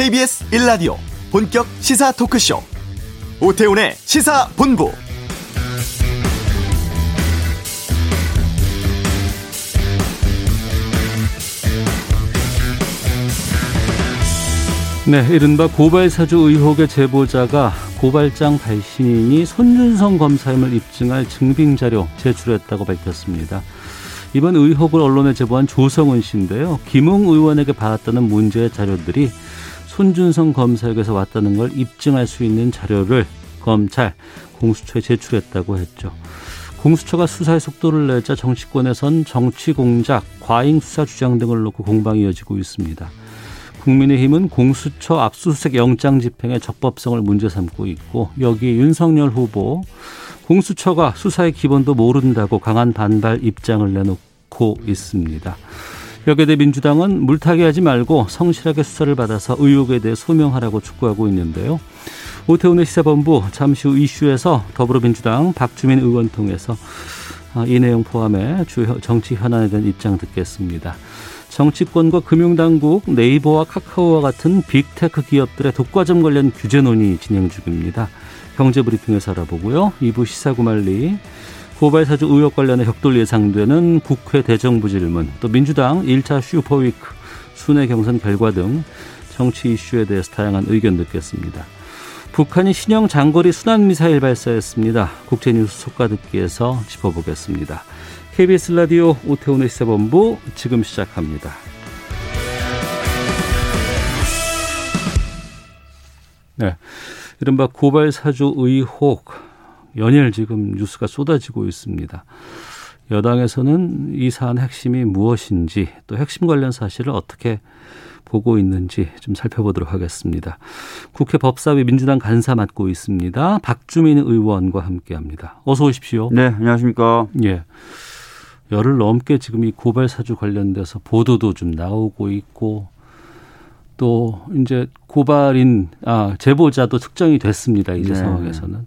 KBS 1라디오 본격 시사 토크쇼 오태훈의 시사본부 네, 이른바 고발사주 의혹의 제보자가 고발장 발신인이 손준성 검사임을 입증할 증빙자료 제출했다고 밝혔습니다. 이번 의혹을 언론에 제보한 조성은 씨인데요. 김웅 의원에게 받았다는 문제의 자료들이 손준성 검사에게서 왔다는 걸 입증할 수 있는 자료를 검찰 공수처에 제출했다고 했죠. 공수처가 수사의 속도를 내자 정치권에선 정치 공작, 과잉 수사 주장 등을 놓고 공방이 이어지고 있습니다. 국민의힘은 공수처 압수수색 영장 집행의 적법성을 문제 삼고 있고 여기 윤석열 후보 공수처가 수사의 기본도 모른다고 강한 반발 입장을 내놓고 있습니다. 여기에 대해 민주당은 물타기 하지 말고 성실하게 수사를 받아서 의혹에 대해 소명하라고 촉구하고 있는데요. 오태훈의 시사본부 잠시 후 이슈에서 더불어민주당 박주민 의원 통해서 이 내용 포함해 주 정치 현안에 대한 입장 듣겠습니다. 정치권과 금융당국, 네이버와 카카오와 같은 빅테크 기업들의 독과점 관련 규제 논의 진행 중입니다. 경제브리핑에서 알아보고요. 2부 시사구말리, 고발사주 의혹 관련해 격돌 예상되는 국회 대정부 질문, 또 민주당 1차 슈퍼위크, 순회 경선 결과 등 정치 이슈에 대해서 다양한 의견 듣겠습니다. 북한이 신형 장거리 순항미사일 발사했습니다. 국제뉴스 속가듣기에서 짚어보겠습니다. KBS 라디오 오태훈의 시사본부 지금 시작합니다. 네. 이른바 고발사주 의혹 연일 지금 뉴스가 쏟아지고 있습니다. 여당에서는 이 사안 핵심이 무엇인지 또 핵심 관련 사실을 어떻게 보고 있는지 좀 살펴보도록 하겠습니다. 국회 법사위 민주당 간사 맡고 있습니다. 박주민 의원과 함께합니다. 어서 오십시오. 네, 안녕하십니까. 예. 열흘 넘게 지금 이 고발 사주 관련돼서 보도도 좀 나오고 있고 또 이제 고발인 아 제보자도 특정이 됐습니다. 이제 네. 상황에서는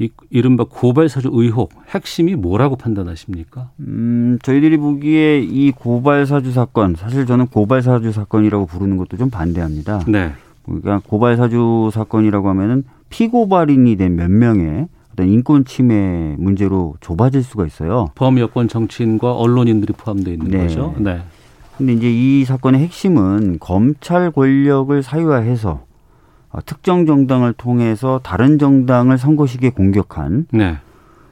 이 이른바 고발 사주 의혹 핵심이 뭐라고 판단하십니까? 음, 저희들이 보기에 이 고발 사주 사건 사실 저는 고발 사주 사건이라고 부르는 것도 좀 반대합니다. 네. 그러니까 고발 사주 사건이라고 하면은 피고발인이 된 몇 명의 어떤 인권 침해 문제로 좁아질 수가 있어요. 범여권 정치인과 언론인들이 포함되어 있는 네. 거죠. 네. 근데 이제 이 사건의 핵심은 검찰 권력을 사유화해서 어, 특정 정당을 통해서 다른 정당을 선거 시기에 공격한 네.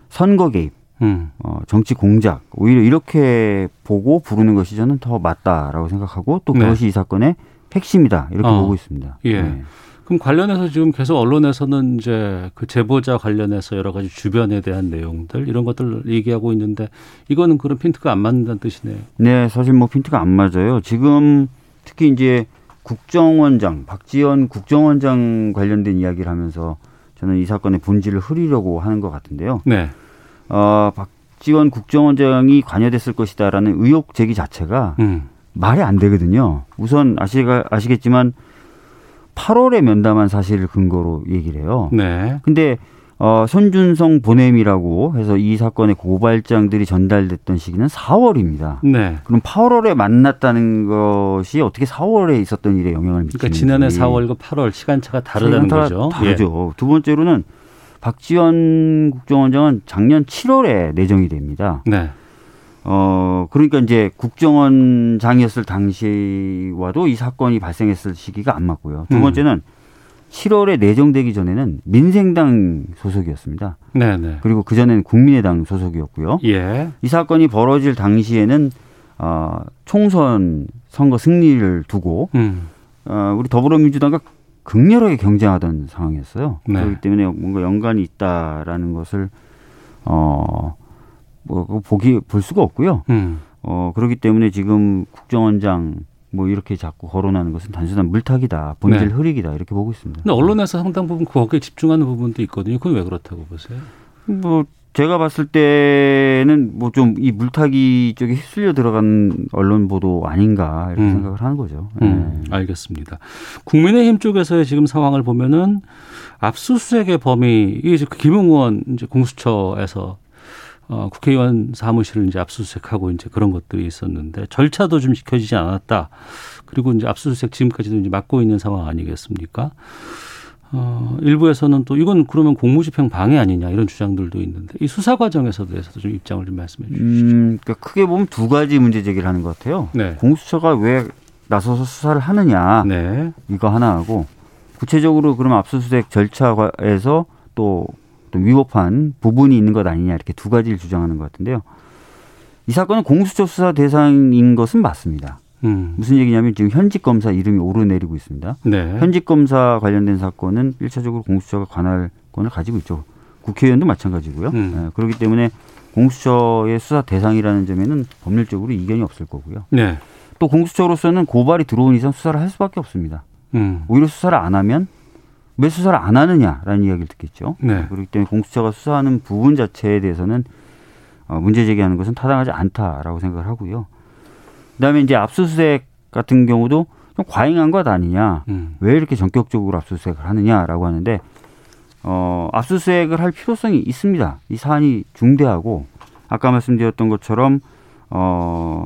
선거 개입, 음. 어, 정치 공작 오히려 이렇게 보고 부르는 것이 저는 더 맞다라고 생각하고 또 네. 그것이 네. 이 사건의 핵심이다 이렇게 어. 보고 있습니다. 예. 네. 그럼 관련해서 지금 계속 언론에서는 이제 그 제보자 관련해서 여러 가지 주변에 대한 내용들 이런 것들 얘기하고 있는데 이거는 그런 핀트가 안 맞는다는 뜻이네요. 네, 사실 뭐 핀트가 안 맞아요. 지금 특히 이제 국정원장 박지원 국정원장 관련된 이야기를 하면서 저는 이 사건의 본질을 흐리려고 하는 것 같은데요. 네. 어, 박지원 국정원장이 관여됐을 것이다라는 의혹 제기 자체가 음. 말이 안 되거든요. 우선 아시가 아시겠지만 8월에 면담한 사실을 근거로 얘기를 해요. 네. 근데 어, 손준성 보냄이라고 해서 이 사건의 고발장들이 전달됐던 시기는 4월입니다. 네. 그럼 8월에 만났다는 것이 어떻게 4월에 있었던 일에 영향을 미치는지. 그러니까 지난해 4월과 8월 시간차가 다르다는 거죠. 다르죠. 예. 두 번째로는 박지원 국정원장은 작년 7월에 내정이 됩니다. 네. 어, 그러니까 이제 국정원장이었을 당시와도 이 사건이 발생했을 시기가 안 맞고요. 두 음. 번째는 음. 7월에 내정되기 전에는 민생당 소속이었습니다. 네네. 네. 그리고 그 전에는 국민의당 소속이었고요. 예. 이 사건이 벌어질 당시에는 어, 총선 선거 승리를 두고 음. 어, 우리 더불어민주당과 극렬하게 경쟁하던 상황이었어요. 네. 그렇기 때문에 뭔가 연관이 있다라는 것을 어. 뭐 보기 볼 수가 없고요. 음. 어 그렇기 때문에 지금 국정원장 뭐 이렇게 자꾸 거론하는 것은 단순한 물타기다, 본질 네. 흐리기다 이렇게 보고 있습니다. 근데 언론에서 상당 부분 거기에 집중하는 부분도 있거든요. 그건 왜 그렇다고 보세요? 뭐 제가 봤을 때는 뭐 좀 이 물타기 쪽에 휩쓸려 들어간 언론 보도 아닌가 이렇게 음. 생각을 하는 거죠. 음, 네. 알겠습니다. 국민의힘 쪽에서의 지금 상황을 보면은 압수수색의 범위 이게 김웅 의원 이제 공수처에서 어, 국회의원 사무실을 이제 압수수색하고 이제 그런 것들이 있었는데 절차도 좀 지켜지지 않았다. 그리고 이제 압수수색 지금까지도 이제 맡고 있는 상황 아니겠습니까? 어, 일부에서는 또 이건 그러면 공무집행 방해 아니냐 이런 주장들도 있는데 이 수사 과정에서 대해서도 좀 입장을 좀 말씀해 주시죠. 음, 그러니까 크게 보면 두 가지 문제 제기를 하는 것 같아요. 네. 공수처가 왜 나서서 수사를 하느냐 네. 이거 하나 하고 구체적으로 그러면 압수수색 절차에서 또, 또 위법한 부분이 있는 것 아니냐 이렇게 두 가지를 주장하는 것 같은데요. 이 사건은 공수처 수사 대상인 것은 맞습니다. 음. 무슨 얘기냐면 지금 현직 검사 이름이 오르내리고 있습니다. 네. 현직 검사 관련된 사건은 일차적으로 공수처가 관할권을 가지고 있죠. 국회의원도 마찬가지고요. 음. 네, 그렇기 때문에 공수처의 수사 대상이라는 점에는 법률적으로 이견이 없을 거고요. 네. 또 공수처로서는 고발이 들어온 이상 수사를 할 수밖에 없습니다. 음. 오히려 수사를 안 하면 왜 수사를 안 하느냐라는 이야기를 듣겠죠. 네. 그렇기 때문에 공수처가 수사하는 부분 자체에 대해서는 어, 문제 제기하는 것은 타당하지 않다라고 생각을 하고요. 그다음에 이제 압수수색 같은 경우도 좀 과잉한 것 아니냐. 음. 왜 이렇게 전격적으로 압수수색을 하느냐라고 하는데 어, 압수수색을 할 필요성이 있습니다. 이 사안이 중대하고 아까 말씀드렸던 것처럼 어,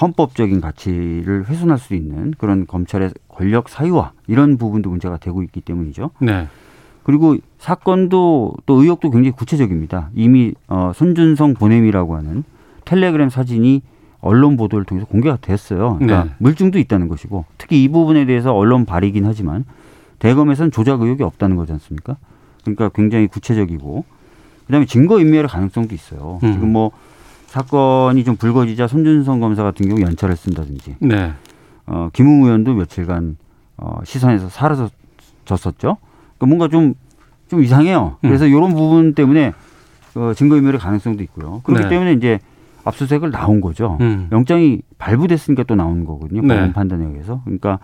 헌법적인 가치를 훼손할 수 있는 그런 검찰의 권력 사유화 이런 부분도 문제가 되고 있기 때문이죠. 네. 그리고 사건도 또 의혹도 굉장히 구체적입니다. 이미 어, 손준성 보냄이라고 하는 텔레그램 사진이 언론 보도를 통해서 공개가 됐어요. 그러니까 네. 물증도 있다는 것이고 특히 이 부분에 대해서 언론 발이긴 하지만 대검에서는 조작 의혹이 없다는 거지 않습니까? 그러니까 굉장히 구체적이고 그다음에 증거 인멸의 가능성도 있어요. 음. 지금 뭐 사건이 좀 불거지자 손준성 검사 같은 경우 연차를 쓴다든지 네. 어, 김웅 의원도 며칠간 어, 시선에서 사라졌었죠. 그러니까 뭔가 좀, 좀 이상해요. 그래서 음. 이런 부분 때문에 어, 증거인멸의 가능성도 있고요. 그렇기 네. 때문에 이제 압수수색을 나온 거죠. 음. 영장이 발부됐으니까 또 나온 거거든요. 네. 법원 판단에 의해서. 그러니까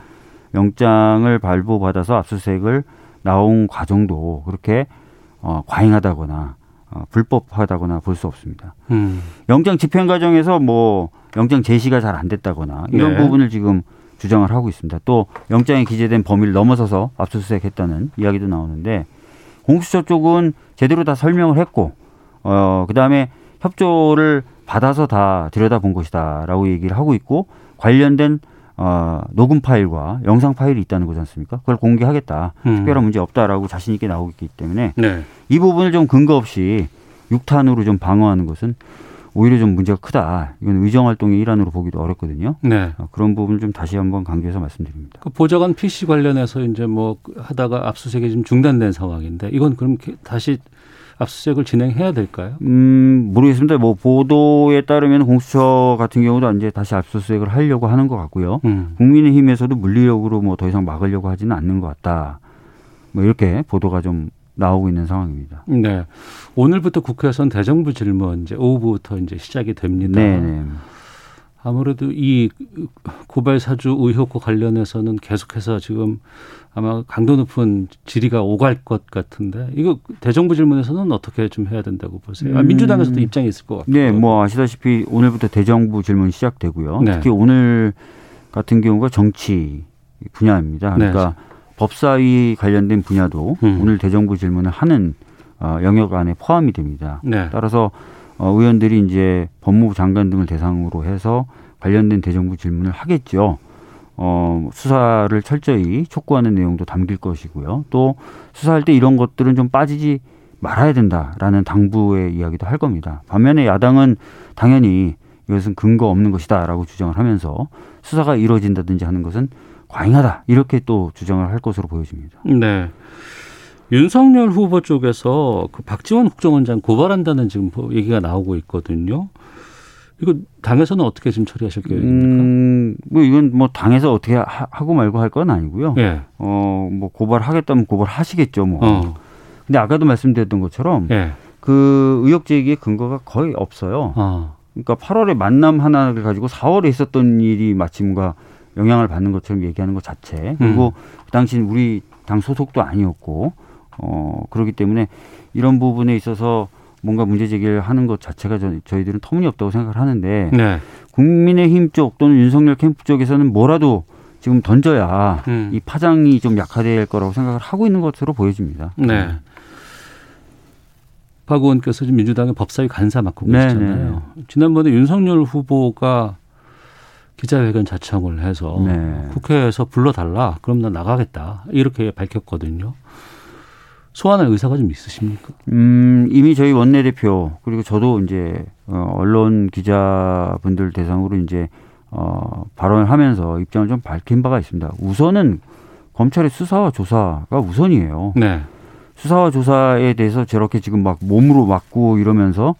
영장을 발부받아서 압수수색을 나온 과정도 그렇게 어, 과잉하다거나 어, 불법하다거나 볼 수 없습니다. 음. 영장 집행 과정에서 뭐 영장 제시가 잘 안 됐다거나 이런 네. 부분을 지금 주장을 하고 있습니다. 또 영장에 기재된 범위를 넘어서서 압수수색했다는 이야기도 나오는데 공수처 쪽은 제대로 다 설명을 했고 어 그다음에 협조를 받아서 다 들여다본 것이다라고 얘기를 하고 있고 관련된 어, 녹음 파일과 영상 파일이 있다는 거지 않습니까? 그걸 공개하겠다. 음. 특별한 문제 없다라고 자신 있게 나오고 있기 때문에 네. 이 부분을 좀 근거 없이 육탄으로 좀 방어하는 것은 오히려 좀 문제가 크다. 이건 의정 활동의 일환으로 보기도 어렵거든요. 네. 어, 그런 부분 좀 다시 한번 강조해서 말씀드립니다. 그 보좌관 PC 관련해서 이제 뭐 하다가 압수수색이 좀 중단된 상황인데 이건 그럼 다시 압수수색을 진행해야 될까요? 음, 모르겠습니다. 뭐 보도에 따르면 공수처 같은 경우도 이제 다시 압수수색을 하려고 하는 것 같고요. 음. 국민의힘에서도 물리력으로 뭐 더 이상 막으려고 하지는 않는 것 같다. 뭐 이렇게 보도가 좀 나오고 있는 상황입니다. 네. 오늘부터 국회에서는 대정부 질문 이제 오후부터 이제 시작이 됩니다. 네. 네. 아무래도 이 고발 사주 의혹과 관련해서는 계속해서 지금 아마 강도 높은 질의가 오갈 것 같은데 이거 대정부 질문에서는 어떻게 좀 해야 된다고 보세요? 아, 음. 민주당에서도 입장이 있을 것 같고. 네, 뭐 아시다시피 오늘부터 대정부 질문 시작되고요. 네. 특히 오늘 같은 경우가 정치 분야입니다. 네. 그러니까 네. 법사위 관련된 분야도 음. 오늘 대정부 질문을 하는 어, 영역 안에 포함이 됩니다. 네. 따라서 어, 의원들이 이제 법무부 장관 등을 대상으로 해서 관련된 대정부 질문을 하겠죠. 어, 수사를 철저히 촉구하는 내용도 담길 것이고요. 또 수사할 때 이런 것들은 좀 빠지지 말아야 된다라는 당부의 이야기도 할 겁니다. 반면에 야당은 당연히 이것은 근거 없는 것이다라고 주장을 하면서 수사가 이루어진다든지 하는 것은 과잉하다 이렇게 또 주장을 할 것으로 보여집니다. 네. 윤석열 후보 쪽에서 그 박지원 국정원장 고발한다는 지금 뭐 얘기가 나오고 있거든요. 이거 당에서는 어떻게 지금 처리하실 계획입니까? 음, 뭐 이건 뭐 당에서 어떻게 하, 고 말고 할 건 아니고요. 예. 어, 뭐 고발하겠다면 고발하시겠죠, 뭐. 어. 근데 아까도 말씀드렸던 것처럼 예. 그 의혹 제기의 근거가 거의 없어요. 어. 그러니까 8월에 만남 하나를 가지고 4월에 있었던 일이 마침과 영향을 받는 것처럼 얘기하는 것 자체. 그리고 음. 그 당시는 우리 당 소속도 아니었고 어 그렇기 때문에 이런 부분에 있어서 뭔가 문제 제기를 하는 것 자체가 저희들은 터무니없다고 생각을 하는데 네. 국민의힘 쪽 또는 윤석열 캠프 쪽에서는 뭐라도 지금 던져야 음. 이 파장이 좀 약화될 거라고 생각을 하고 있는 것으로 보여집니다. 네. 박 의원께서 지금 민주당의 법사위 간사 맡고 네, 계시잖아요. 네네. 지난번에 윤석열 후보가 기자회견 자청을 해서 네. 국회에서 불러달라. 그럼 나 나가겠다. 이렇게 밝혔거든요. 소환할 의사가 좀 있으십니까? 음, 이미 저희 원내대표 그리고 저도 이제 어, 언론 기자분들 대상으로 이제 어, 발언을 하면서 입장을 좀 밝힌 바가 있습니다. 우선은 검찰의 수사와 조사가 우선이에요. 네. 수사와 조사에 대해서 저렇게 지금 막 몸으로 막고 이러면서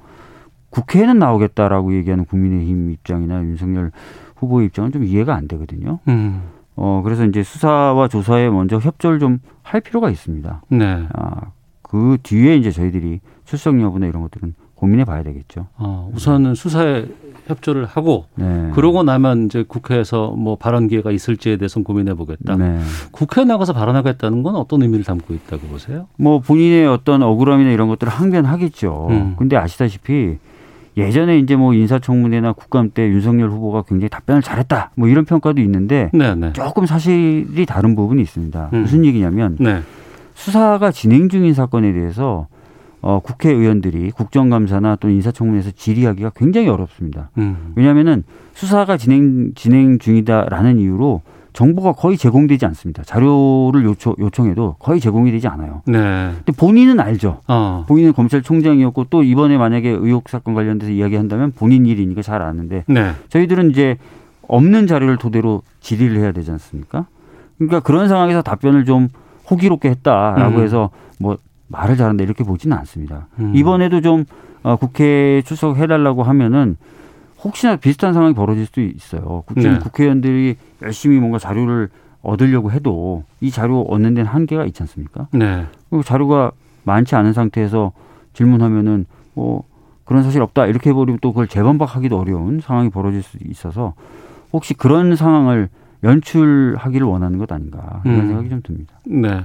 국회에는 나오겠다라고 얘기하는 국민의힘 입장이나 윤석열 후보의 입장은 좀 이해가 안 되거든요. 음. 어, 그래서 이제 수사와 조사에 먼저 협조를 좀 할 필요가 있습니다. 네. 아, 그 뒤에 이제 저희들이 출석 여부나 이런 것들은 고민해 봐야 되겠죠. 어, 우선은 수사에 협조를 하고 네. 그러고 나면 이제 국회에서 뭐 발언 기회가 있을지에 대해서 고민해 보겠다. 네. 국회에 나가서 발언하겠다는 건 어떤 의미를 담고 있다고 보세요? 뭐 본인의 어떤 억울함이나 이런 것들을 항변하겠죠. 음. 근데 아시다시피 예전에 이제 뭐 인사청문회나 국감 때 윤석열 후보가 굉장히 답변을 잘했다. 뭐 이런 평가도 있는데 네네. 네. 조금 사실이 다른 부분이 있습니다. 음. 무슨 얘기냐면 네. 수사가 진행 중인 사건에 대해서 어, 국회의원들이 국정감사나 또 인사청문회에서 질의하기가 굉장히 어렵습니다. 음. 왜냐하면은 수사가 진행 진행 중이다라는 이유로 정보가 거의 제공되지 않습니다. 자료를 요청, 요청해도 거의 제공이 되지 않아요. 네. 근데 본인은 알죠. 어. 본인은 검찰총장이었고 또 이번에 만약에 의혹 사건 관련돼서 이야기한다면 본인 일이니까 잘 아는데 네. 저희들은 이제 없는 자료를 토대로 질의를 해야 되지 않습니까? 그러니까 그런 상황에서 답변을 좀 호기롭게 했다라고 음. 해서 뭐 말을 잘한다 이렇게 보지는 않습니다. 음. 이번에도 좀 어, 국회에 출석해달라고 하면은 혹시나 비슷한 상황이 벌어질 수도 있어요. 국회, 네. 국회의원들이 열심히 뭔가 자료를 얻으려고 해도 이 자료 얻는 데는 한계가 있지 않습니까? 네. 그리고 자료가 많지 않은 상태에서 질문하면은 뭐 그런 사실 없다 이렇게 해버리면 또 그걸 재반박하기도 어려운 상황이 벌어질 수 있어서 혹시 그런 상황을 연출하기를 원하는 것 아닌가 이런 음. 생각이 좀 듭니다. 네.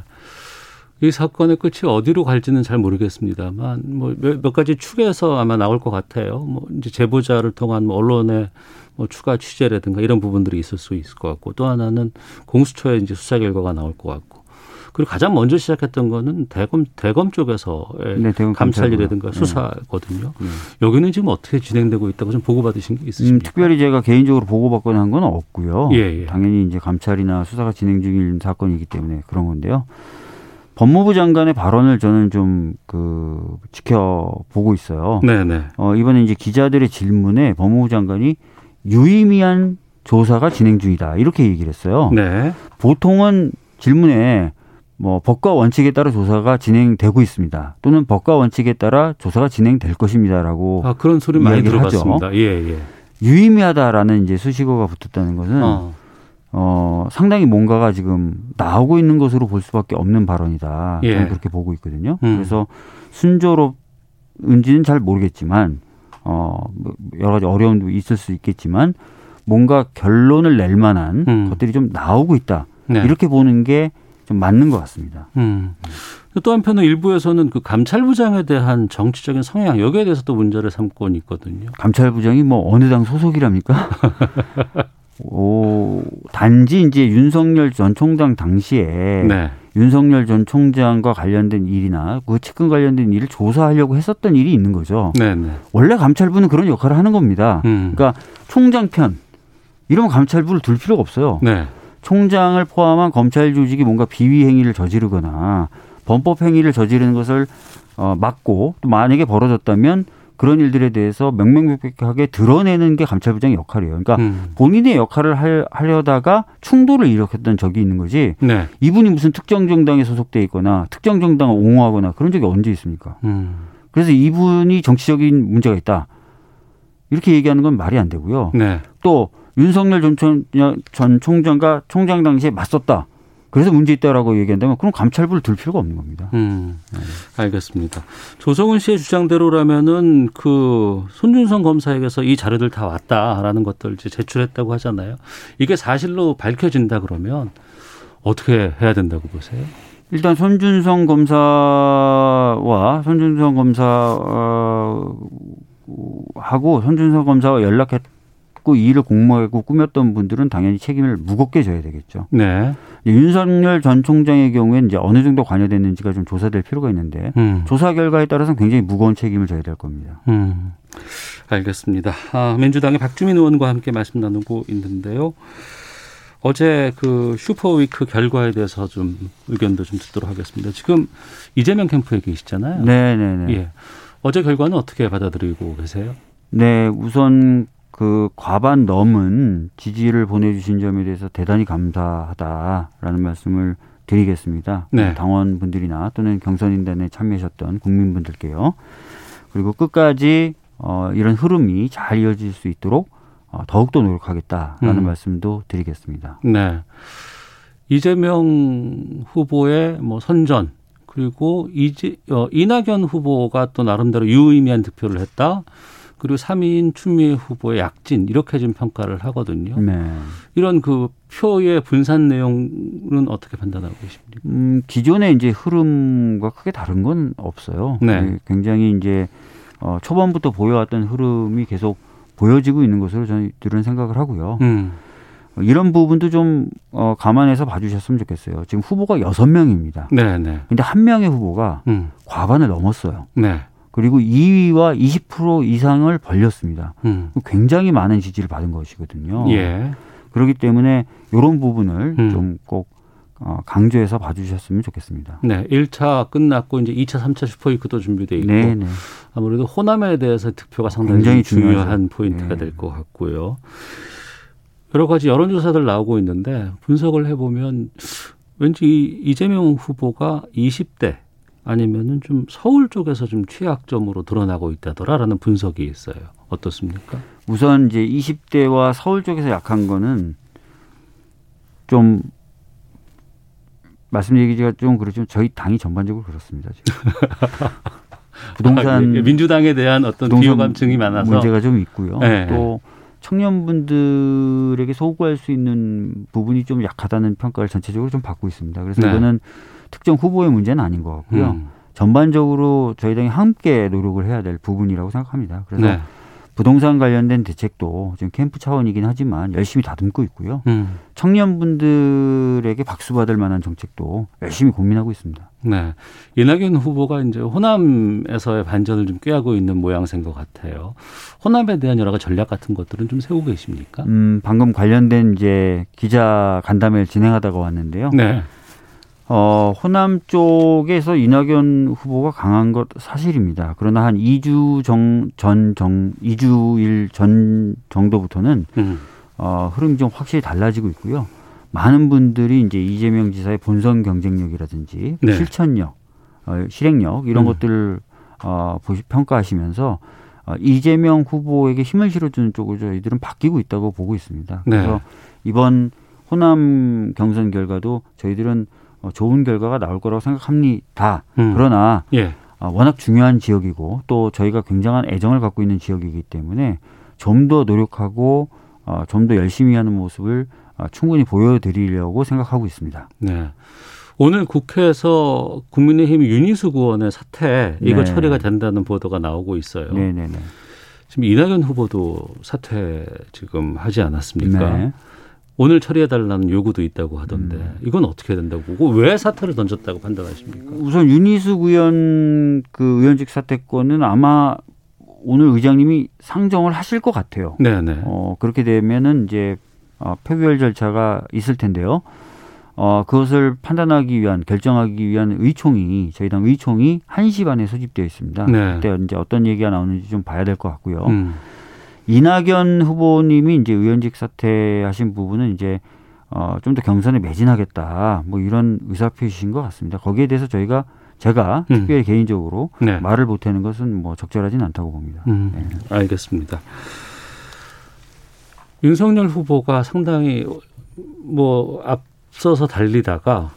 이 사건의 끝이 어디로 갈지는 잘 모르겠습니다만 뭐몇 몇 가지 축에서 아마 나올 것 같아요. 뭐 이제 제보자를 통한 뭐 언론의 뭐 추가 취재라든가 이런 부분들이 있을 수 있을 것 같고 또 하나는 공수처의 이제 수사 결과가 나올 것 같고 그리고 가장 먼저 시작했던 거는 대검 대검 쪽에서의 네, 대검 감찰이라든가 네. 수사거든요. 네. 여기는 지금 어떻게 진행되고 있다고 좀 보고 받으신 게 있으십니까? 음, 특별히 제가 개인적으로 보고받거나 한 건 없고요. 예, 예. 당연히 이제 감찰이나 수사가 진행 중인 사건이기 때문에 그런 건데요. 법무부 장관의 발언을 저는 좀 그 지켜보고 있어요. 네네. 어, 이번에 이제 기자들의 질문에 법무부 장관이 유의미한 조사가 진행 중이다 이렇게 얘기를 했어요. 네. 보통은 질문에 뭐 법과 원칙에 따라 조사가 진행되고 있습니다. 또는 법과 원칙에 따라 조사가 진행될 것입니다라고 아, 그런 소리 많이 들어봤습니다. 하죠. 예, 예. 유의미하다라는 이제 수식어가 붙었다는 것은 어. 어, 상당히 뭔가가 지금 나오고 있는 것으로 볼 수밖에 없는 발언이다. 예. 저는 그렇게 보고 있거든요. 음. 그래서 순조롭은지는 잘 모르겠지만, 어, 뭐 여러 가지 어려움도 있을 수 있겠지만, 뭔가 결론을 낼 만한 음. 것들이 좀 나오고 있다. 네. 이렇게 보는 게 좀 맞는 것 같습니다. 음. 또 한편은 일부에서는 그 감찰부장에 대한 정치적인 성향 여기에 대해서 또 문제를 삼고 있거든요. 감찰부장이 뭐 어느 당 소속이랍니까? 오, 단지 이제 윤석열 전 총장 당시에 네. 윤석열 전 총장과 관련된 일이나 그 측근 관련된 일을 조사하려고 했었던 일이 있는 거죠. 네, 네. 원래 감찰부는 그런 역할을 하는 겁니다. 음. 그러니까 총장 편 이러면 감찰부를 둘 필요가 없어요. 네. 총장을 포함한 검찰 조직이 뭔가 비위 행위를 저지르거나 범법 행위를 저지르는 것을 어, 막고 또 만약에 벌어졌다면 그런 일들에 대해서 명명백백하게 드러내는 게 감찰부장의 역할이에요. 그러니까 음. 본인의 역할을 할, 하려다가 충돌을 일으켰던 적이 있는 거지. 네. 이분이 무슨 특정 정당에 소속돼 있거나 특정 정당을 옹호하거나 그런 적이 언제 있습니까? 음. 그래서 이분이 정치적인 문제가 있다. 이렇게 얘기하는 건 말이 안 되고요. 네. 또 윤석열 전, 총, 전 총장과 총장 당시에 맞섰다. 그래서 문제 있다라고 얘기한다면 그럼 감찰부를 둘 필요가 없는 겁니다. 음, 네. 알겠습니다. 조성은 씨의 주장대로라면은 그 손준성 검사에게서 이 자료들 다 왔다라는 것들 이제 제출했다고 하잖아요. 이게 사실로 밝혀진다 그러면 어떻게 해야 된다고 보세요? 일단 손준성 검사와 손준성 검사 하고 손준성 검사와 연락했 이 일을 공모하고 꾸몄던 분들은 당연히 책임을 무겁게 져야 되겠죠. 네. 윤석열 전 총장의 경우에는 이제 어느 정도 관여됐는지가 좀 조사될 필요가 있는데 음. 조사 결과에 따라서는 굉장히 무거운 책임을 져야 될 겁니다. 음. 알겠습니다. 아, 민주당의 박주민 의원과 함께 말씀 나누고 있는데요. 어제 그 슈퍼위크 결과에 대해서 좀 의견도 좀 듣도록 하겠습니다. 지금 이재명 캠프에 계시잖아요. 네네네. 예. 어제 결과는 어떻게 받아들이고 계세요? 네, 우선 그 과반 넘은 지지를 보내주신 점에 대해서 대단히 감사하다라는 말씀을 드리겠습니다. 네. 당원분들이나 또는 경선인단에 참여하셨던 국민분들께요. 그리고 끝까지 어, 이런 흐름이 잘 이어질 수 있도록 어, 더욱더 노력하겠다라는 음. 말씀도 드리겠습니다. 네. 이재명 후보의 뭐 선전 그리고 이제 어, 이낙연 후보가 또 나름대로 유의미한 득표를 했다. 그리고 3위인 추미애 후보의 약진 이렇게 좀 평가를 하거든요. 네. 이런 그 표의 분산 내용은 어떻게 판단하고 계십니까? 음, 기존의 이제 흐름과 크게 다른 건 없어요. 네. 네 굉장히 이제 어, 초반부터 보여왔던 흐름이 계속 보여지고 있는 것으로 저희들은 생각을 하고요. 음. 이런 부분도 좀 어, 감안해서 봐주셨으면 좋겠어요. 지금 후보가 여섯 명입니다. 네, 네. 근데 한 명의 후보가 음. 과반을 넘었어요. 네. 그리고 2위와 20% 이상을 벌렸습니다. 음. 굉장히 많은 지지를 받은 것이거든요. 예. 그렇기 때문에 이런 부분을 음. 좀꼭 어, 강조해서 봐주셨으면 좋겠습니다. 네, 1차 끝났고 이제 2차, 3차 슈퍼위크도 준비돼 있고 네, 네. 아무래도 호남에 대해서 득표가 상당히 굉장히 중요한 포인트가 네. 될것 같고요. 여러 가지 여론조사들 나오고 있는데 분석을 해보면 왠지 이재명 후보가 20대 아니면은 좀 서울 쪽에서 좀 취약점으로 드러나고 있다더라라는 분석이 있어요. 어떻습니까? 우선 이제 20대와 서울 쪽에서 약한 거는 좀 말씀드리기가 좀 그렇지만 저희 당이 전반적으로 그렇습니다. 지금. 부동산 아, 민주당에 대한 어떤 비호감증이 많아서 문제가 좀 있고요. 네. 또 청년분들에게 소구할 수 있는 부분이 좀 약하다는 평가를 전체적으로 좀 받고 있습니다. 그래서 네. 이거는 특정 후보의 문제는 아닌 것 같고요. 음. 전반적으로 저희 당이 함께 노력을 해야 될 부분이라고 생각합니다. 그래서 네. 부동산 관련된 대책도 지금 캠프 차원이긴 하지만 열심히 다듬고 있고요. 음. 청년분들에게 박수 받을 만한 정책도 열심히 고민하고 있습니다. 네. 이낙연 후보가 이제 호남에서의 반전을 좀 꾀하고 있는 모양새인 것 같아요. 호남에 대한 여러 가지 전략 같은 것들은 좀 세우고 계십니까? 음, 방금 관련된 이제 기자 간담회를 진행하다가 왔는데요. 네. 어, 호남 쪽에서 이낙연 후보가 강한 것 사실입니다. 그러나 한 2주 정, 전, 정, 2주일 전 정도부터는 음. 어, 흐름이 좀 확실히 달라지고 있고요. 많은 분들이 이제 이재명 지사의 본선 경쟁력이라든지 네. 실천력, 어, 실행력 이런 음. 것들을 어, 보시, 평가하시면서 어, 이재명 후보에게 힘을 실어주는 쪽으로 저희들은 바뀌고 있다고 보고 있습니다. 네. 그래서 네. 이번 호남 경선 결과도 저희들은 어, 좋은 결과가 나올 거라고 생각합니다. 음. 그러나 예. 어, 워낙 중요한 지역이고 또 저희가 굉장한 애정을 갖고 있는 지역이기 때문에 좀 더 노력하고 어, 좀더 열심히 하는 모습을 충분히 보여드리려고 생각하고 있습니다. 네. 오늘 국회에서 국민의힘 윤희수 의원의 사퇴 이거 네. 처리가 된다는 보도가 나오고 있어요. 네네네. 네, 네. 지금 이낙연 후보도 사퇴 지금 하지 않았습니까? 네. 오늘 처리해달라는 요구도 있다고 하던데 음. 이건 어떻게 된다고 보고 왜 사퇴를 던졌다고 판단하십니까? 우선 윤희숙 의원 그 의원직 사퇴권은 아마 오늘 의장님이 상정을 하실 것 같아요. 네네. 어, 그렇게 되면은 이제 어, 표결 절차가 있을 텐데요. 어, 그것을 판단하기 위한 결정하기 위한 의총이 저희 당 의총이 1시 반에 소집되어 있습니다. 네. 그때 이제 어떤 얘기가 나오는지 좀 봐야 될 것 같고요. 음. 이낙연 후보님이 이제 의원직 사퇴하신 부분은 이제 어, 좀 더 경선에 매진하겠다. 뭐 이런 의사 표시인 것 같습니다. 거기에 대해서 저희가 제가 음. 특별히 개인적으로 네. 말을 보태는 것은 뭐 적절하지는 않다고 봅니다. 음. 네. 알겠습니다. 윤석열 후보가 상당히 뭐 앞서서 달리다가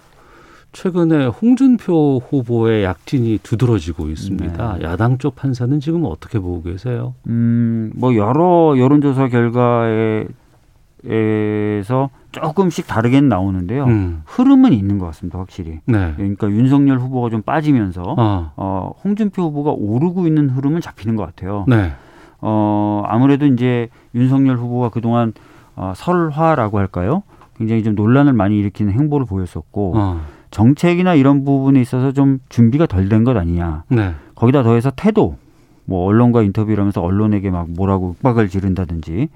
최근에 홍준표 후보의 약진이 두드러지고 있습니다. 네. 야당 쪽 판사는 지금 어떻게 보고 계세요? 음, 뭐 여러 여론조사 결과에서 조금씩 다르게는 나오는데요. 음. 흐름은 있는 것 같습니다, 확실히. 네. 그러니까 윤석열 후보가 좀 빠지면서 어. 어, 홍준표 후보가 오르고 있는 흐름은 잡히는 것 같아요. 네. 어, 아무래도 이제 윤석열 후보가 그동안 어, 설화라고 할까요? 굉장히 좀 논란을 많이 일으키는 행보를 보였었고 어. 정책이나 이런 부분에 있어서 좀 준비가 덜 된 것 아니냐. 네. 거기다 더해서 태도, 뭐 언론과 인터뷰를 하면서 언론에게 막 뭐라고 윽박을 지른다든지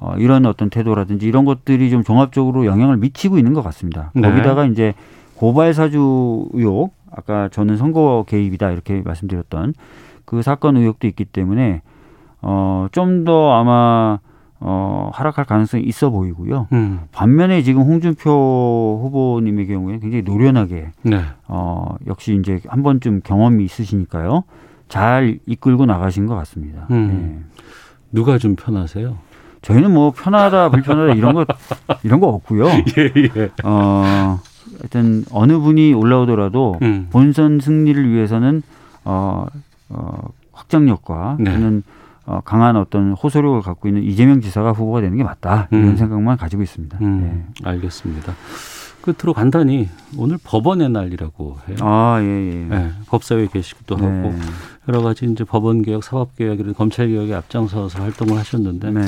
어, 이런 어떤 태도라든지 이런 것들이 좀 종합적으로 영향을 미치고 있는 것 같습니다. 네. 거기다가 이제 고발 사주 의혹, 아까 저는 선거 개입이다 이렇게 말씀드렸던 그 사건 의혹도 있기 때문에 어, 좀 더 아마 어, 하락할 가능성이 있어 보이고요. 음. 반면에 지금 홍준표 후보님의 경우에 굉장히 노련하게 네. 어, 역시 이제 한 번쯤 경험이 있으시니까요. 잘 이끌고 나가신 것 같습니다. 음. 네. 누가 좀 편하세요? 저희는 뭐 편하다 불편하다 이런 거 이런 거 없고요. 예, 예. 어, 하여튼 어느 분이 올라오더라도 음. 본선 승리를 위해서는 어, 어 확장력과 네. 저는 어, 강한 어떤 호소력을 갖고 있는 이재명 지사가 후보가 되는 게 맞다 이런 음. 생각만 가지고 있습니다. 음. 네. 알겠습니다. 끝으로 간단히 오늘 법원의 날이라고 해요. 아, 예, 예. 네, 법사위에 계시기도 네. 하고 여러 가지 이제 법원 개혁, 사법 개혁, 이런 검찰 개혁에 앞장서서 활동을 하셨는데 네.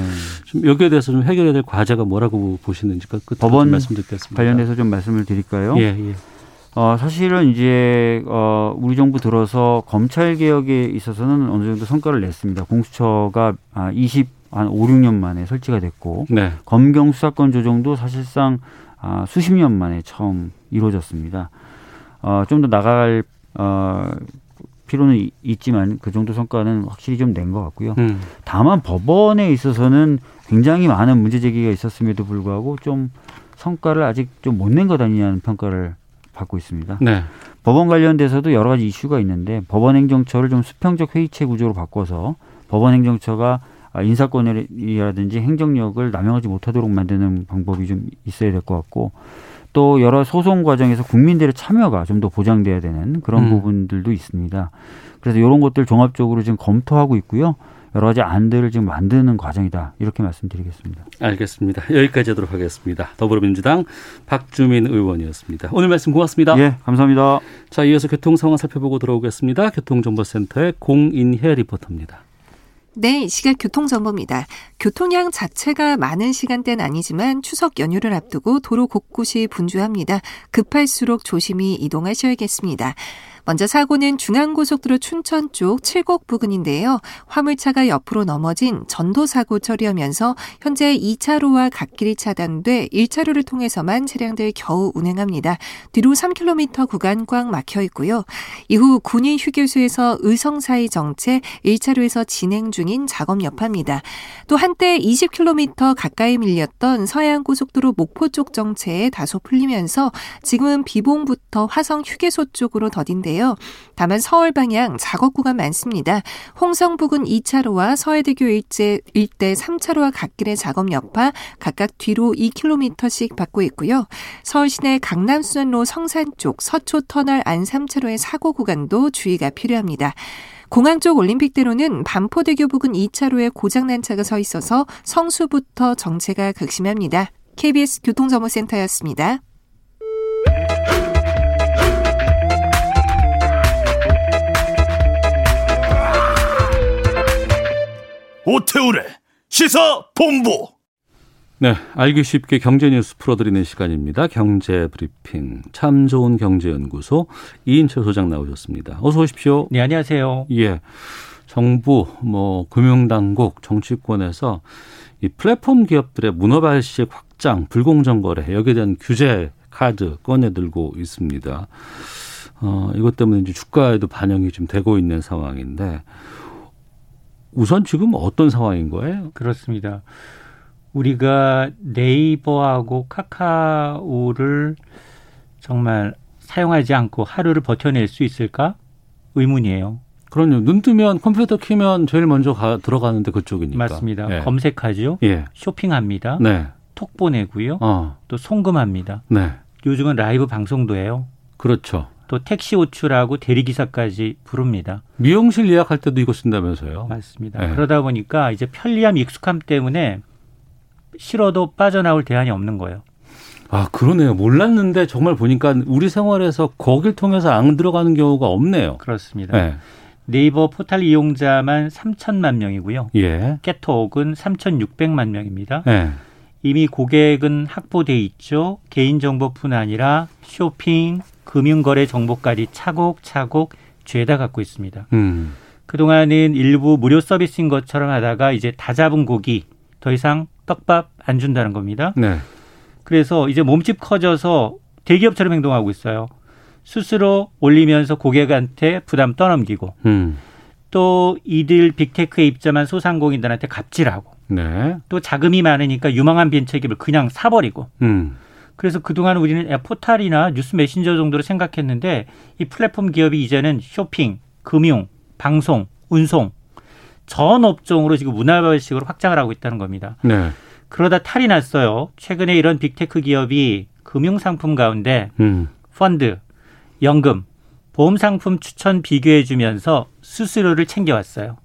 좀 여기에 대해서 좀 해결해야 될 과제가 뭐라고 보시는지 끝으로 법원 말씀 듣겠습니다. 관련해서 좀 말씀을 드릴까요? 예, 예. 어, 사실은 이제 어, 우리 정부 들어서 검찰 개혁에 있어서는 어느 정도 성과를 냈습니다. 공수처가 아, 20, 한 5, 6년 만에 설치가 됐고 네. 검경 수사권 조정도 사실상 아, 수십 년 만에 처음 이루어졌습니다. 어, 좀 더 나갈 어, 필요는 있지만 그 정도 성과는 확실히 좀 낸 것 같고요. 음. 다만 법원에 있어서는 굉장히 많은 문제 제기가 있었음에도 불구하고 좀 성과를 아직 좀 못 낸 것 아니냐는 평가를 받고 있습니다. 네. 법원 관련돼서도 여러 가지 이슈가 있는데 법원 행정처를 좀 수평적 회의체 구조로 바꿔서 법원 행정처가 인사권이라든지 행정력을 남용하지 못하도록 만드는 방법이 좀 있어야 될 것 같고 또 여러 소송 과정에서 국민들의 참여가 좀 더 보장돼야 되는 그런 음. 부분들도 있습니다. 그래서 이런 것들 종합적으로 지금 검토하고 있고요. 여러 가지 안들을 지금 만드는 과정이다. 이렇게 말씀드리겠습니다. 알겠습니다. 여기까지 하도록 하겠습니다. 더불어민주당 박주민 의원이었습니다. 오늘 말씀 고맙습니다. 예, 감사합니다. 자, 이어서 교통 상황 살펴보고 들어오겠습니다. 교통정보센터의 공인혜 리포터입니다. 네, 시각 교통정보입니다. 교통량 자체가 많은 시간대는 아니지만 추석 연휴를 앞두고 도로 곳곳이 분주합니다. 급할수록 조심히 이동하셔야겠습니다. 먼저 사고는 중앙고속도로 춘천 쪽 칠곡 부근인데요. 화물차가 옆으로 넘어진 전도 사고 처리하면서 현재 2차로와 갓길이 차단돼 1차로를 통해서만 차량들 겨우 운행합니다. 뒤로 3km 구간 꽉 막혀 있고요. 이후 군인 휴게소에서 의성 사이 정체 1차로에서 진행 중인 작업 여파입니다. 또 한때 20km 가까이 밀렸던 서해안고속도로 목포 쪽 정체에 다소 풀리면서 지금은 비봉부터 화성 휴게소 쪽으로 더딘데요. 있는데요. 다만 서울 방향 작업 구간 많습니다. 홍성 부근 2차로와 서해대교 일제, 일대 3차로와 갓길의 작업 여파 각각 뒤로 2km씩 받고 있고요. 서울 시내 강남순환로 성산 쪽 서초 터널 안 3차로의 사고 구간도 주의가 필요합니다. 공항 쪽 올림픽대로는 반포대교 부근 2차로에 고장난 차가 서 있어서 성수부터 정체가 극심합니다. KBS 교통정보센터였습니다. 오태우래 시사 본부. 네, 알기 쉽게 경제 뉴스 풀어드리는 시간입니다. 경제 브리핑 참 좋은 경제연구소 이인철 소장 나오셨습니다. 어서 오십시오. 네, 안녕하세요. 예, 정부, 뭐 금융당국, 정치권에서 이 플랫폼 기업들의 문어발식 확장, 불공정 거래 여기에 대한 규제 카드 꺼내들고 있습니다. 어, 이것 때문에 이제 주가에도 반영이 좀 되고 있는 상황인데 우선 지금 어떤 상황인 거예요? 그렇습니다. 우리가 네이버하고 카카오를 정말 사용하지 않고 하루를 버텨낼 수 있을까? 의문이에요. 그럼요. 눈 뜨면 컴퓨터 키면 제일 먼저 가, 들어가는데 그쪽이니까. 맞습니다. 예. 검색하죠. 예. 쇼핑합니다. 네. 톡 보내고요. 어. 또 송금합니다. 네. 요즘은 라이브 방송도 해요. 그렇죠. 또 택시 호출하고 대리기사까지 부릅니다. 미용실 예약할 때도 이거 쓴다면서요? 맞습니다. 네. 그러다 보니까 이제 편리함, 익숙함 때문에 싫어도 빠져나올 대안이 없는 거예요. 아, 그러네요. 몰랐는데 정말 보니까 우리 생활에서 거길 통해서 안 들어가는 경우가 없네요. 그렇습니다. 네. 네이버 포털 이용자만 3천만 명이고요. 예. 깨톡은 3,600만 명입니다. 예. 이미 고객은 확보돼 있죠. 개인정보뿐 아니라 쇼핑, 금융거래 정보까지 차곡차곡 죄다 갖고 있습니다. 음. 그동안은 일부 무료 서비스인 것처럼 하다가 이제 다 잡은 고기 더 이상 떡밥 안 준다는 겁니다. 네. 그래서 이제 몸집 커져서 대기업처럼 행동하고 있어요. 스스로 올리면서 고객한테 부담 떠넘기고 음. 또 이들 빅테크에 입점한 소상공인들한테 갑질하고 네. 또 자금이 많으니까 유망한 벤처기업을 그냥 사버리고 음. 그래서 그동안 우리는 포탈이나 뉴스 메신저 정도로 생각했는데 이 플랫폼 기업이 이제는 쇼핑, 금융, 방송, 운송 전 업종으로 지금 문어발식으로 확장을 하고 있다는 겁니다. 네. 그러다 탈이 났어요. 최근에 이런 빅테크 기업이 금융 상품 가운데 음. 펀드, 연금, 보험 상품 추천 비교해 주면서 수수료를 챙겨왔어요.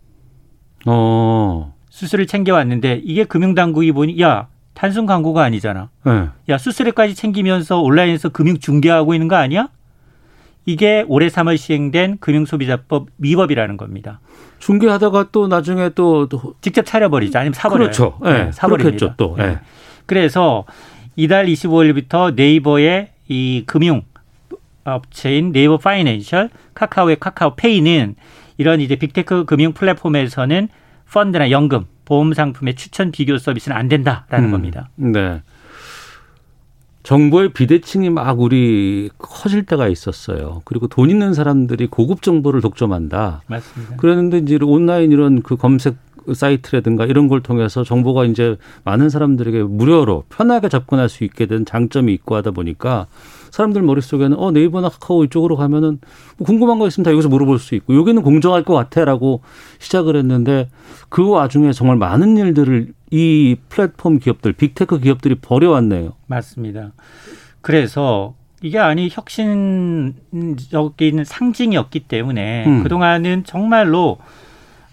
어. 수수료를 챙겨왔는데 이게 금융당국이 보니 야 단순 광고가 아니잖아. 네. 야 수수료까지 챙기면서 온라인에서 금융 중개하고 있는 거 아니야? 이게 올해 3월 시행된 금융소비자법 위법이라는 겁니다. 중개하다가 또 나중에 또, 또 직접 차려버리죠. 아니면 사버려요. 그렇죠. 네, 네, 사버립니다. 또. 네. 그래서 이달 25일부터 네이버의 이 금융 업체인 네이버 파이낸셜, 카카오의 카카오페이는 이런 이제 빅테크 금융 플랫폼에서는 펀드나 연금, 보험 상품의 추천 비교 서비스는 안 된다라는 음, 겁니다. 네. 정보의 비대칭이 막 우리 커질 때가 있었어요. 그리고 돈 있는 사람들이 고급 정보를 독점한다. 맞습니다. 그랬는데 이제 온라인 이런 그 검색 사이트라든가 이런 걸 통해서 정보가 이제 많은 사람들에게 무료로 편하게 접근할 수 있게 된 장점이 있고 하다 보니까 사람들 머릿속에는 어 네이버나 카카오 이쪽으로 가면은 뭐 궁금한 거 있으면 다 여기서 물어볼 수 있고 여기는 공정할 것 같아라고 시작을 했는데 그 와중에 정말 많은 일들을 이 플랫폼 기업들, 빅테크 기업들이 벌여왔네요. 맞습니다. 그래서 이게 아니 혁신적인 상징이었기 때문에 음. 그동안은 정말로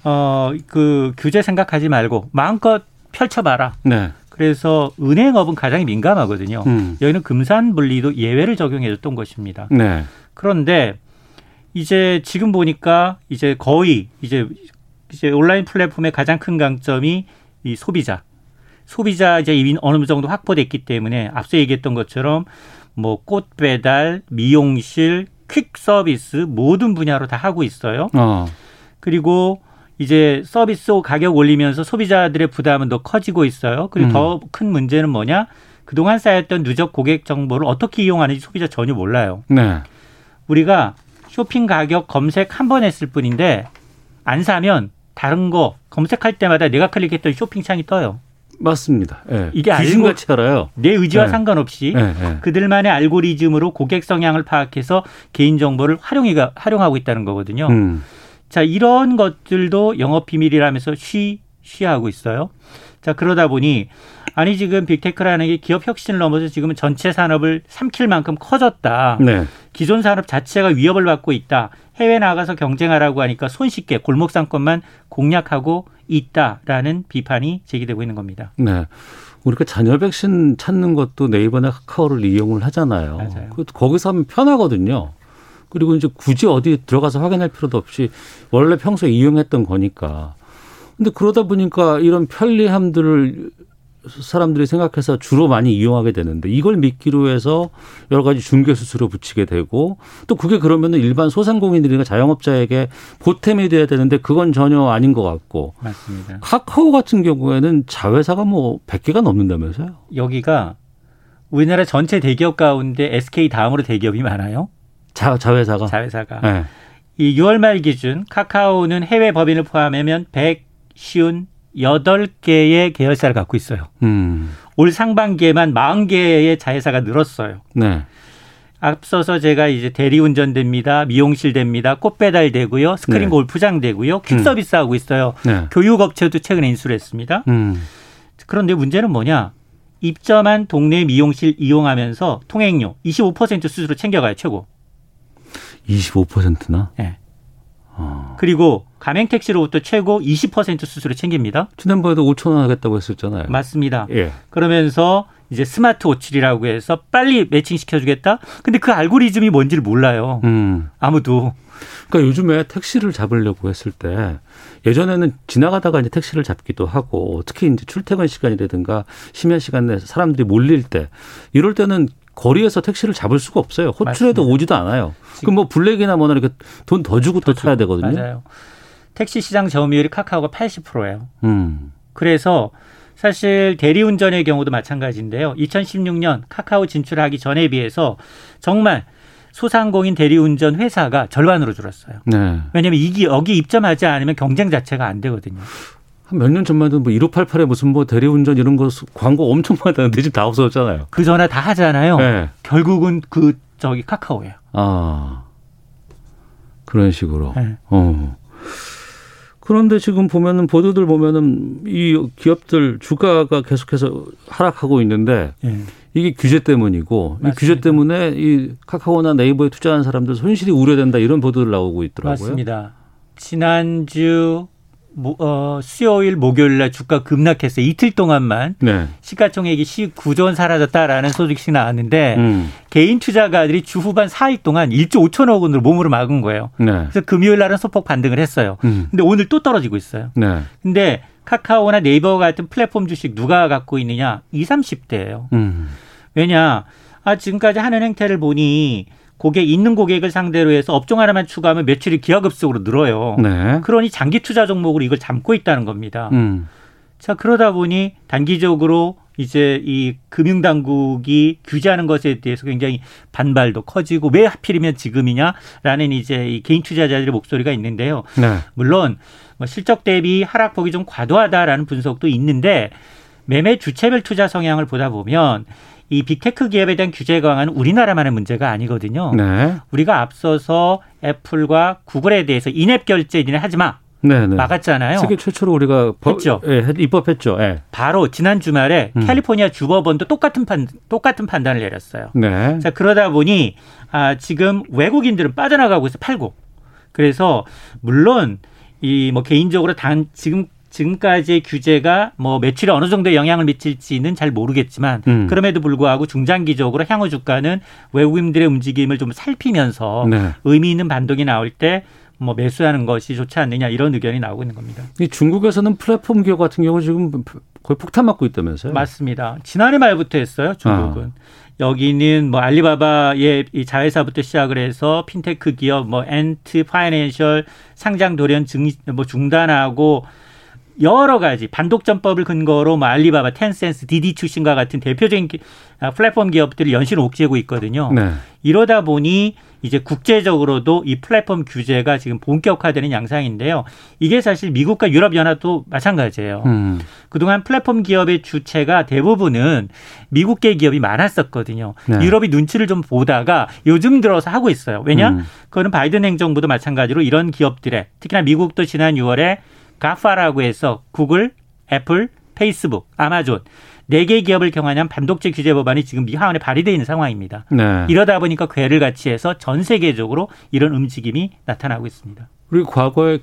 어 그 규제 생각하지 말고 마음껏 펼쳐봐라. 네. 그래서 은행업은 가장 민감하거든요. 음. 여기는 금산 분리도 예외를 적용해줬던 것입니다. 네. 그런데 이제 지금 보니까 이제 거의 이제 이제 온라인 플랫폼의 가장 큰 강점이 이 소비자. 소비자 이제 이미 어느 정도 확보됐기 때문에 앞서 얘기했던 것처럼 뭐 꽃 배달, 미용실, 퀵 서비스 모든 분야로 다 하고 있어요. 어. 그리고 이제 서비스 가격 올리면서 소비자들의 부담은 더 커지고 있어요. 그리고 음. 더큰 문제는 뭐냐? 그동안 쌓였던 누적 고객 정보를 어떻게 이용하는지 소비자 전혀 몰라요. 네. 우리가 쇼핑 가격 검색 한 번 했을 뿐인데 안 사면 다른 거 검색할 때마다 내가 클릭했던 쇼핑 창이 떠요. 맞습니다. 네. 이게 귀신같이 알아요. 내 의지와 네. 상관없이 네. 네. 그들만의 알고리즘으로 고객 성향을 파악해서 개인 정보를 활용이가 활용하고 있다는 거거든요. 음. 자 이런 것들도 영업 비밀이라면서 쉬 쉬하고 있어요. 자 그러다 보니 아니 지금 빅테크라는 게 기업 혁신을 넘어서 지금은 전체 산업을 삼킬 만큼 커졌다. 네. 기존 산업 자체가 위협을 받고 있다. 해외 나가서 경쟁하라고 하니까 손쉽게 골목 상권만 공략하고 있다라는 비판이 제기되고 있는 겁니다. 네. 우리가 자녀 백신 찾는 것도 네이버나 카카오를 이용을 하잖아요. 맞아요. 거기서 하면 편하거든요. 그리고 이제 굳이 어디 들어가서 확인할 필요도 없이 원래 평소에 이용했던 거니까. 근데 그러다 보니까 이런 편리함들을 사람들이 생각해서 주로 많이 이용하게 되는데 이걸 미끼로 해서 여러 가지 중개 수수료 붙이게 되고 또 그게 그러면은 일반 소상공인들이나 자영업자에게 보탬이 돼야 되는데 그건 전혀 아닌 것 같고 맞습니다. 카카오 같은 경우에는 자회사가 뭐 100개가 넘는다면서요? 여기가 우리나라 전체 대기업 가운데 SK 다음으로 대기업이 많아요. 자, 자회사가? 자회사가. 네. 이 6월 말 기준 카카오는 해외 법인을 포함하면 150 여덟 개의 계열사를 갖고 있어요. 음. 올 상반기에만 40개의 자회사가 늘었어요. 네. 앞서서 제가 이제 대리운전 됩니다. 미용실 됩니다. 꽃배달 되고요. 스크린 네. 골프장 되고요. 퀵 서비스 하고 있어요. 네. 교육업체도 최근에 인수를 했습니다. 음. 그런데 문제는 뭐냐? 입점한 동네 미용실 이용하면서 통행료 25% 수수료 챙겨가요, 최고. 25%나? 네. 어. 그리고 가맹 택시로부터 최고 20% 수수료 챙깁니다. 지난번에도 5천 원 하겠다고 했었잖아요. 맞습니다. 예. 그러면서 이제 스마트 호출이라고 해서 빨리 매칭 시켜주겠다. 근데 그 알고리즘이 뭔지를 몰라요. 음. 아무도. 그러니까 요즘에 택시를 잡으려고 했을 때 예전에는 지나가다가 이제 택시를 잡기도 하고 특히 이제 출퇴근 시간이라든가 심야 시간에 사람들이 몰릴 때 이럴 때는 거리에서 택시를 잡을 수가 없어요. 호출해도 맞습니다. 오지도 않아요. 그럼 뭐 블랙이나 뭐나 이렇게 돈 더 주고 더 타야 되거든요. 맞아요. 택시 시장 점유율이 카카오가 80%예요. 음. 그래서 사실 대리운전의 경우도 마찬가지인데요. 2016년 카카오 진출하기 전에 비해서 정말 소상공인 대리운전 회사가 절반으로 줄었어요. 네. 왜냐하면 이기 여기 입점하지 않으면 경쟁 자체가 안 되거든요. 몇 년 전만 해도 뭐 1588에 무슨 뭐 대리운전 이런 거 광고 엄청 많았는데 지금 다 없어졌잖아요. 그 전에 다 하잖아요. 네. 결국은 그 저기 카카오예요. 아 그런 식으로. 네. 어. 그런데 지금 보면은 보도들 보면은 이 기업들 주가가 계속해서 하락하고 있는데 예. 이게 규제 때문이고 맞습니다. 이 규제 때문에 이 카카오나 네이버에 투자한 사람들 손실이 우려된다 이런 보도들 나오고 있더라고요. 맞습니다. 지난주 어, 수요일, 목요일 날 주가 급락해서 이틀 동안만 네. 시가총액이 19조 원 사라졌다라는 소식이 나왔는데 음. 개인 투자가들이 주 후반 4일 동안 1조 5천억 원으로 몸으로 막은 거예요. 네. 그래서 금요일 날은 소폭 반등을 했어요. 음. 근데 오늘 또 떨어지고 있어요. 네. 근데 카카오나 네이버 같은 플랫폼 주식 누가 갖고 있느냐? 20, 30대예요. 음. 왜냐? 아, 지금까지 하는 행태를 보니 고객 있는 고객을 상대로 해서 업종 하나만 추가하면 매출이 기하급수적으로 늘어요. 네. 그러니 장기 투자 종목으로 이걸 잡고 있다는 겁니다. 음. 자 그러다 보니 단기적으로 이제 이 금융당국이 규제하는 것에 대해서 굉장히 반발도 커지고 왜 하필이면 지금이냐라는 이제 이 개인 투자자들의 목소리가 있는데요. 네. 물론 뭐 실적 대비 하락폭이 좀 과도하다라는 분석도 있는데 매매 주체별 투자 성향을 보다 보면 이 빅테크 기업에 대한 규제 강화는 우리나라만의 문제가 아니거든요. 네. 우리가 앞서서 애플과 구글에 대해서 인앱 결제 니네 하지 마. 네네. 네. 막았잖아요. 세계 최초로 우리가 법, 했죠. 예, 입법했죠. 예. 바로 지난 주말에 음. 캘리포니아 주법원도 똑같은 판 똑같은 판단을 내렸어요. 네. 자 그러다 보니 아 지금 외국인들은 빠져나가고 있어 팔고. 그래서 물론 이 뭐 개인적으로 단 지금 지금까지의 규제가 뭐 매출에 어느 정도 영향을 미칠지는 잘 모르겠지만 음. 그럼에도 불구하고 중장기적으로 향후 주가는 외국인들의 움직임을 좀 살피면서 네. 의미 있는 반동이 나올 때 뭐 매수하는 것이 좋지 않느냐 이런 의견이 나오고 있는 겁니다. 이 중국에서는 플랫폼 기업 같은 경우 지금 거의 폭탄 맞고 있다면서요? 맞습니다. 지난해 말부터 했어요. 중국은. 아. 여기는 뭐 알리바바의 이 자회사부터 시작을 해서 핀테크 기업 뭐 앤트 파이낸셜 상장 돌연 증 뭐 중단하고 여러 가지 반독점법을 근거로 뭐 알리바바, 텐센트, 디디추싱과 같은 대표적인 아, 플랫폼 기업들이 연신 옥죄고 있거든요. 네. 이러다 보니 이제 국제적으로도 이 플랫폼 규제가 지금 본격화되는 양상인데요. 이게 사실 미국과 유럽 연합도 마찬가지예요. 음. 그동안 플랫폼 기업의 주체가 대부분은 미국계 기업이 많았었거든요. 네. 유럽이 눈치를 좀 보다가 요즘 들어서 하고 있어요. 왜냐? 음. 그거는 바이든 행정부도 마찬가지로 이런 기업들의 특히나 미국도 지난 6월에 가파라고 해서 구글, 애플, 페이스북, 아마존 네 개 기업을 경하는 반독재 규제 법안이 지금 미 하원에 발의되어 있는 상황입니다. 네. 이러다 보니까 괴를 같이 해서 전 세계적으로 이런 움직임이 나타나고 있습니다. 그리고 과거에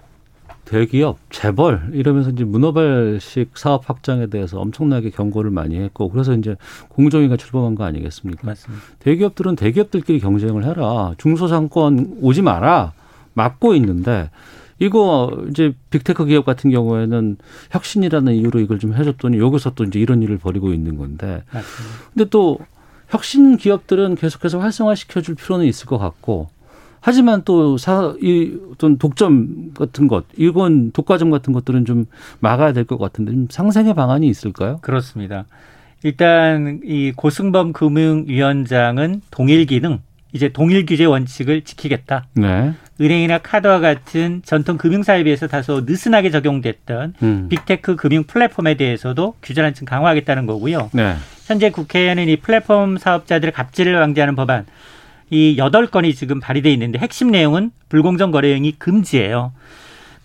대기업, 재벌 이러면서 이제 문어발식 사업 확장에 대해서 엄청나게 경고를 많이 했고 그래서 이제 공정위가 출범한 거 아니겠습니까? 맞습니다. 대기업들은 대기업들끼리 경쟁을 해라. 중소상권 오지 마라. 막고 있는데 이거 이제 빅테크 기업 같은 경우에는 혁신이라는 이유로 이걸 좀 해줬더니 여기서 또 이제 이런 일을 벌이고 있는 건데. 맞습니다. 근데 또 혁신 기업들은 계속해서 활성화시켜 줄 필요는 있을 것 같고 하지만 또 사, 이 어떤 독점 같은 것, 이건 독과점 같은 것들은 좀 막아야 될 것 같은데 좀 상생의 방안이 있을까요? 그렇습니다. 일단 이 고승범 금융위원장은 동일 기능, 이제 동일 규제 원칙을 지키겠다. 네. 은행이나 카드와 같은 전통 금융사에 비해서 다소 느슨하게 적용됐던 음. 빅테크 금융 플랫폼에 대해서도 규제를 한층 강화하겠다는 거고요. 네. 현재 국회에는 이 플랫폼 사업자들의 갑질을 방지하는 법안 이 여덟 건이 지금 발의돼 있는데 핵심 내용은 불공정 거래 행위 금지예요.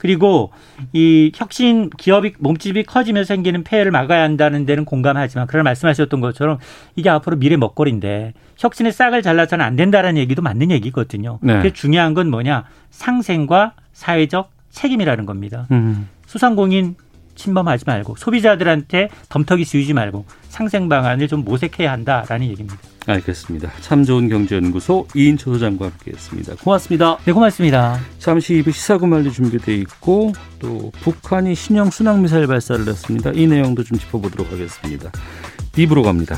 그리고 이 혁신 기업이 몸집이 커지면서 생기는 폐해를 막아야 한다는 데는 공감하지만 그런 말씀하셨던 것처럼 이게 앞으로 미래 먹거리인데 혁신의 싹을 잘라서는 안 된다라는 얘기도 맞는 얘기거든요. 네. 그게 중요한 건 뭐냐 상생과 사회적 책임이라는 겁니다. 음. 수상공인 침범하지 말고 소비자들한테 덤터기 씌우지 말고 상생 방안을 좀 모색해야 한다라는 얘기입니다. 알겠습니다. 참 좋은 경제연구소 이인초 소장과 함께했습니다. 고맙습니다. 네, 고맙습니다. 잠시 2부 시사구말리 준비돼 있고 또 북한이 신형 순항미사일 발사를 했습니다. 이 내용도 좀 짚어보도록 하겠습니다. 입으로 갑니다.